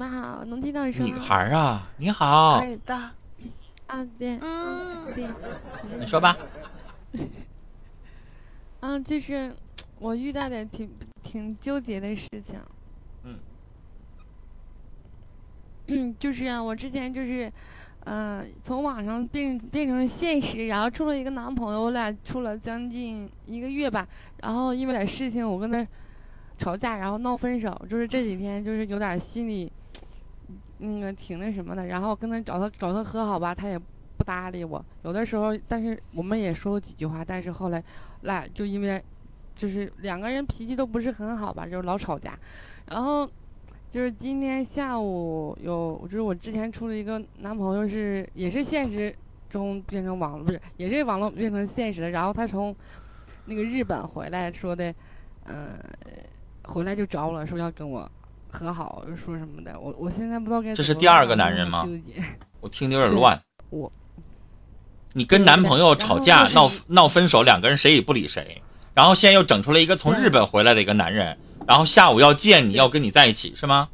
们好，能听到你声女吗？孩儿啊，你好，可以的。啊，对，嗯，对，你说吧。嗯，就是我遇到点挺挺纠结的事情。嗯。嗯，就是啊，我之前就是，嗯、从网上变变成现实，然后处了一个男朋友，我俩处了将近一个月吧。然后因为点事情，我跟他吵架，然后闹分手。就是这几天就是有点心里那个挺那什么的，然后跟他找他找他和好吧，他也不搭理我。有的时候，但是我们也说过几句话，但是后来来就因为就是两个人脾气都不是很好吧，就是老吵架。然后就是今天下午有，就是我之前处了一个男朋友是也是现实中变成网络，不是也是网络变成现实的。然后他从那个日本回来说的，嗯、回来就找我了，说要跟我和好，说什么的。我我现在不知道该这是第二个男人吗 我听的有点乱。我你跟男朋友吵架闹闹分手，两个人谁也不理谁，然后现在又整出来一个从日本回来的一个男人，然后下午要见你，要跟你在一起，是吗？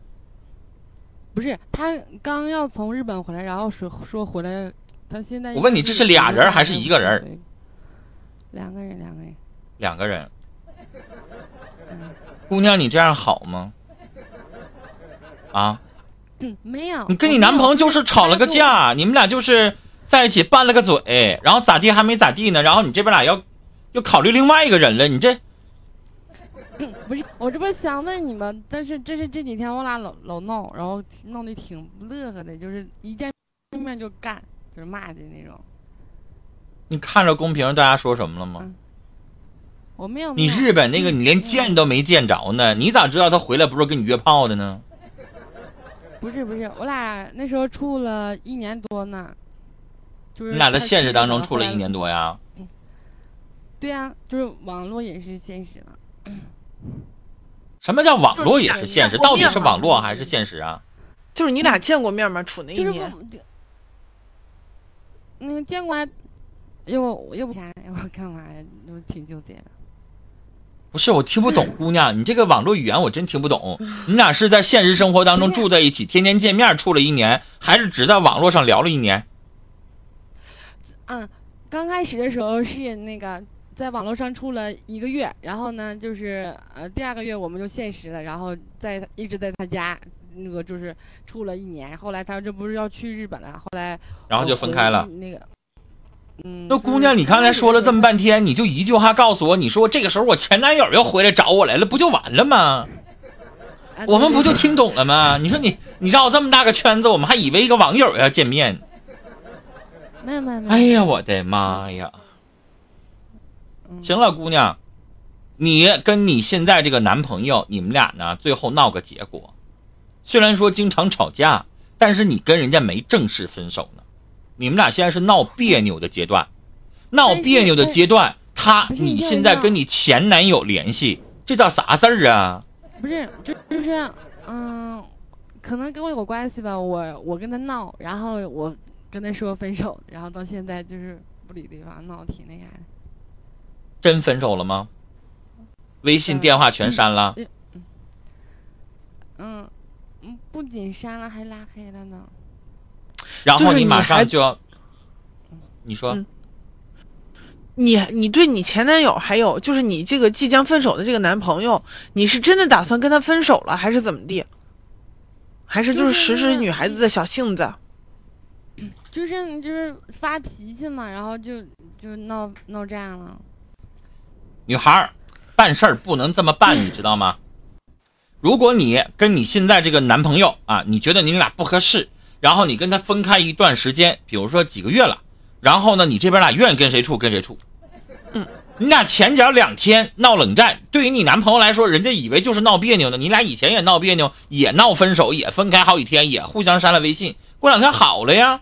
不是他刚要从日本回来，然后说说回来，他现在我问你这是俩人还是一个人？两个人，两个人。两个人。嗯姑娘，你这样好吗？啊，嗯，没有。你跟你男朋友就是吵了个，架，你们俩就是在一起拌了个嘴，然后咋地还没咋地呢，然后你这边俩要要考虑另外一个人了，你这嗯 不是我这不是想问你们，但是这是这几天我俩老老闹，然后闹得挺乐呵的，就是一见面就干，就是骂的那种。你看着公屏大家说什么了吗？嗯我没有。你日本那个你连见都没见着呢，你咋知道他回来不是跟你约炮的呢？不是不是，我俩那时候处了一年多呢。就是你俩在现实当中处了一年多呀？对呀、就是网络也是现实了。什么叫网络也是现实？到底是网络还是现实啊？就是你俩见过面吗？处那一就是年？不，那个见过还，又又不啥，我干嘛呀？我挺纠结的。不是，我听不懂，姑娘，你这个网络语言我真听不懂。你俩是在现实生活当中住在一起，天天见面处了一年，还是只在网络上聊了一年？嗯，刚开始的时候是那个在网络上处了一个月，然后呢，就是呃第二个月我们就现实了，然后在一直在他家那个就是处了一年，后来他这不是要去日本了，后来然后就分开了。那个，嗯，那姑娘，你刚才说了这么半天，你就一句话告诉我，你说这个时候我前男友要回来找我来了，不就完了吗？啊我们不就听懂了吗？你说你你绕这么大个圈子，我们还以为一个网友要见面。没有没有没有，哎呀，我的妈呀！嗯行了，姑娘，你跟你现在这个男朋友，你们俩呢最后闹个结果。虽然说经常吵架，但是你跟人家没正式分手呢，你们俩现在是闹别扭的阶段。闹别扭的阶段，他你现在跟你前男友联系，这叫啥事儿啊？不是，就就是，嗯，可能跟我有关系吧。我我跟他闹，然后我跟他说分手，然后到现在就是不理对方，闹得挺那啥的。真分手了吗？微信、嗯电话全删了。嗯嗯，不仅删了，还拉黑了呢。然后你马上就要，你说嗯你你对你前男友还有就是你这个即将分手的这个男朋友，你是真的打算跟他分手了，还是怎么地？还是就是就是使使女孩子的小性子？就是你就是发脾气嘛，然后就就闹闹这样了。女孩儿办事儿不能这么办，你知道吗？如果你跟你现在这个男朋友啊，你觉得你俩不合适，然后你跟他分开一段时间，比如说几个月了，然后呢，你这边俩愿意跟谁处跟谁处，嗯，你俩前脚两天闹冷战，对于你男朋友来说，人家以为就是闹别扭呢，你俩以前也闹别扭，也闹分手，也分开好几天，也互相删了微信，过两天好了呀。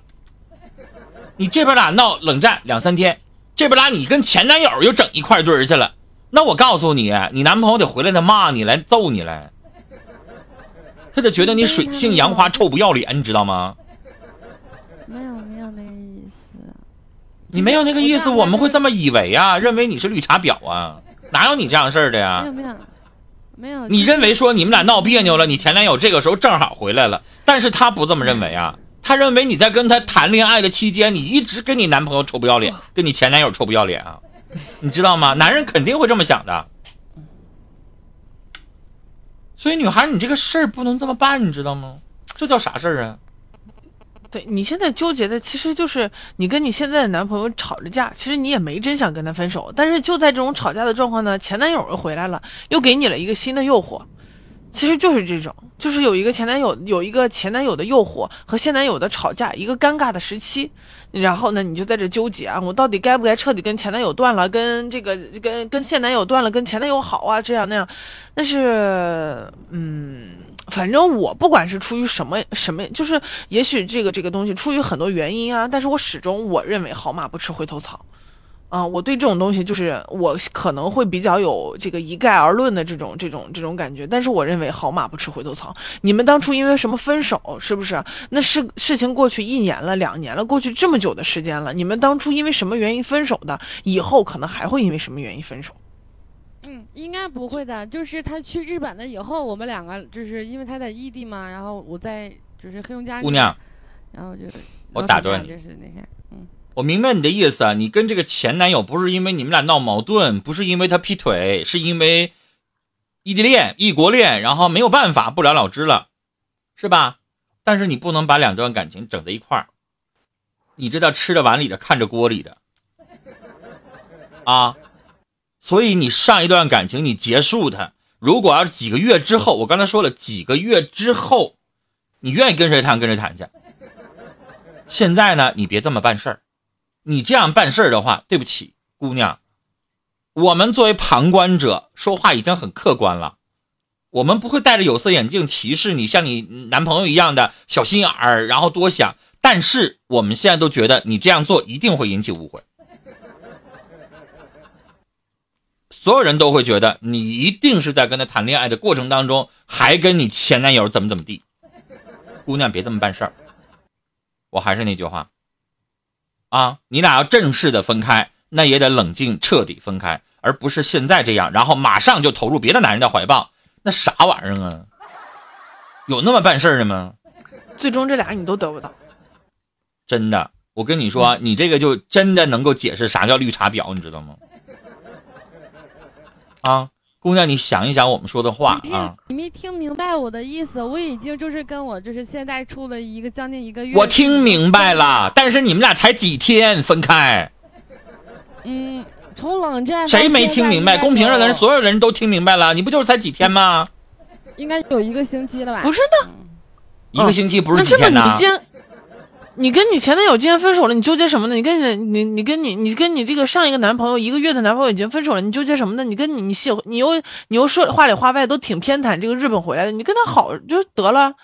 你这边俩闹冷战两三天，这边俩你跟前男友又整一块堆儿去了，那我告诉你，你男朋友得回来，他骂你来揍你来，他得觉得你水性杨花、臭不要脸，你知道吗？没有没有那个意思。你没有那个意思，我我们会这么以为啊，认为你是绿茶婊啊，哪有你这样事儿的呀没有？没有没有。你认为说你们俩闹别扭了，你前男友这个时候正好回来了，但是他不这么认为啊，他认为你在跟他谈恋爱的期间，你一直跟你男朋友臭不要脸，跟你前男友臭不要脸啊，你知道吗？男人肯定会这么想的。所以女孩，你这个事儿不能这么办，你知道吗？这叫啥事儿啊？对你现在纠结的，其实就是你跟你现在的男朋友吵着架，其实你也没真想跟他分手，但是就在这种吵架的状况呢，前男友又回来了，又给你了一个新的诱惑，其实就是这种，就是有一个前男友，有一个前男友的诱惑和现男友的吵架，一个尴尬的时期，然后呢，你就在这纠结啊，我到底该不该彻底跟前男友断了，跟这个跟跟现男友断了，跟前男友好啊，这样那样，但是，嗯。反正我不管是出于什么什么，就是也许这个这个东西出于很多原因啊，但是我始终我认为好马不吃回头草，啊，我对这种东西就是我可能会比较有这个一概而论的这种这种这种感觉，但是我认为好马不吃回头草。你们当初因为什么分手？是不是？那是事情过去一年了，两年了，过去这么久的时间了，你们当初因为什么原因分手的？以后可能还会因为什么原因分手？嗯，应该不会的。就是他去日本了以后，我们两个就是因为他在异地嘛，然后我在就是黑龙江。姑娘，然后就我打断你，就是那啥，嗯，我明白你的意思啊。你跟这个前男友不是因为你们俩闹矛盾，不是因为他劈腿，是因为异地恋、异国恋，然后没有办法不了了之了，是吧？但是你不能把两段感情整在一块儿，你知道吃着碗里的看着锅里的啊。所以你上一段感情你结束它，如果要是几个月之后，我刚才说了几个月之后，你愿意跟谁谈跟谁谈去。现在呢，你别这么办事儿，你这样办事儿的话，对不起，姑娘，我们作为旁观者说话已经很客观了，我们不会戴着有色眼镜歧视你，像你男朋友一样的小心眼儿，然后多想。但是我们现在都觉得你这样做一定会引起误会。所有人都会觉得你一定是在跟他谈恋爱的过程当中，还跟你前男友怎么怎么地。姑娘，别这么办事儿。我还是那句话，啊，你俩要正式的分开，那也得冷静彻底分开，而不是现在这样，然后马上就投入别的男人的怀抱，那啥玩意儿啊？有那么办事儿的吗？最终这俩你都得不到。真的，我跟你说，你这个就真的能够解释啥叫绿茶婊，你知道吗？啊，姑娘，你想一想我们说的话啊！你没听明白我的意思，我已经就是跟我就是现在处了一个将近一个月。我听明白了，但是你们俩才几天分开？嗯，从冷战。谁没听明白？公屏上的人，所有人都听明白了。你不就是才几天吗？应该有一个星期了吧？不是的，一个星期不是几天呢？你跟你前男友既然分手了，你纠结什么呢？你跟你你你跟你你跟你这个上一个男朋友一个月的男朋友已经分手了，你纠结什么呢？你跟你你喜你又你又说话里话外都挺偏袒这个日本回来的，你跟他好就得了，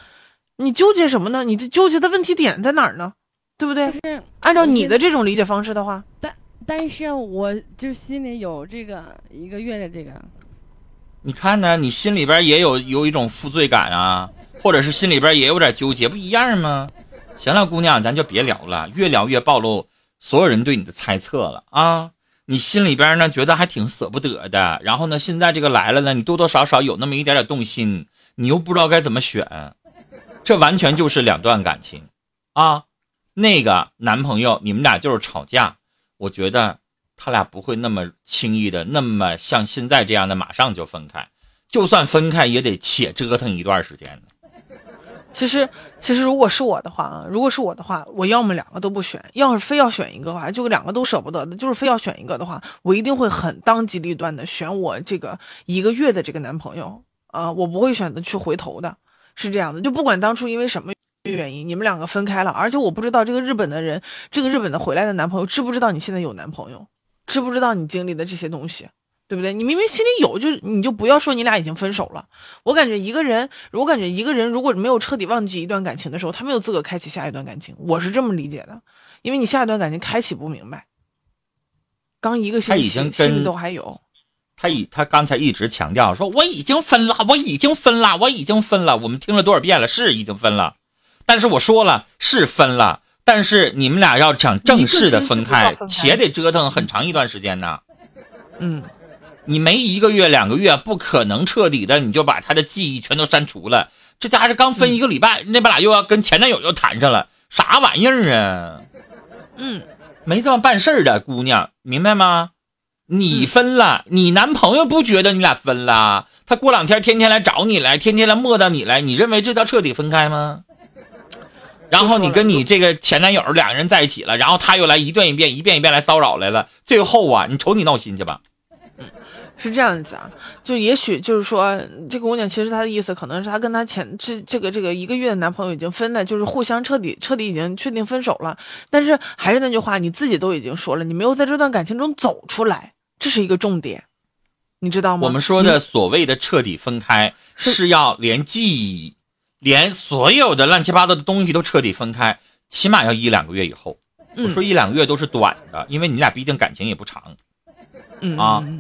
你纠结什么呢？你这纠结的问题点在哪儿呢？对不对？是按照你的这种理解方式的话，但但是我就心里有这个一个月的这个，你看呢？你心里边也有有一种负罪感啊，或者是心里边也有点纠结，不一样吗？行了，姑娘，咱就别聊了，越聊越暴露所有人对你的猜测了啊！你心里边呢觉得还挺舍不得的，然后呢，现在这个来了呢，你多多少少有那么一点点动心，你又不知道该怎么选，这完全就是两段感情啊！那个男朋友，你们俩就是吵架，我觉得他俩不会那么轻易的，那么像现在这样的马上就分开，就算分开也得且折腾一段时间呢。其实，其实如果是我的话啊，如果是我的话，我要么两个都不选，要是非要选一个的话，就两个都舍不得的，就是非要选一个的话，我一定会很当机立断的选我这个一个月的这个男朋友啊，我不会选择去回头的，是这样的，就不管当初因为什么原因，你们两个分开了，而且我不知道这个日本的人，这个日本的回来的男朋友知不知道你现在有男朋友，知不知道你经历的这些东西。对不对？你明明心里有，就你就不要说你俩已经分手了。我感觉一个人，我感觉一个人如果没有彻底忘记一段感情的时候，他没有资格开启下一段感情。我是这么理解的，因为你下一段感情开启不明白。刚一个星期，心里都还有。他已他刚才一直强调说我已经分了，我已经分了，我已经分了。我们听了多少遍了？是已经分了，但是我说了是分了，但是你们俩要想正式的分开，且得折腾很长一段时间呢。嗯。你没一个月两个月，不可能彻底的你就把他的记忆全都删除了。这家伙刚分一个礼拜，那边俩又要跟前男友又谈上了，啥玩意儿啊？嗯，没这么办事儿的姑娘，明白吗？你分了，你男朋友不觉得你俩分了？他过两天天天来找你来，天天来磨叨你来，你认为这叫彻底分开吗？然后你跟你这个前男友两个人在一起了，然后他又来一遍一遍、一遍一遍来骚扰来了，最后啊，你瞅你闹心去吧。是这样子啊，就也许就是说，这个姑娘其实她的意思可能是她跟她前这这个这个一个月的男朋友已经分了，就是互相彻底彻底已经确定分手了。但是还是那句话，你自己都已经说了，你没有在这段感情中走出来，这是一个重点，你知道吗？我们说的所谓的彻底分开，是要连记忆、连所有的乱七八糟的东西都彻底分开，起码要一两个月以后。我说一两个月都是短的，因为你俩毕竟感情也不长。嗯啊嗯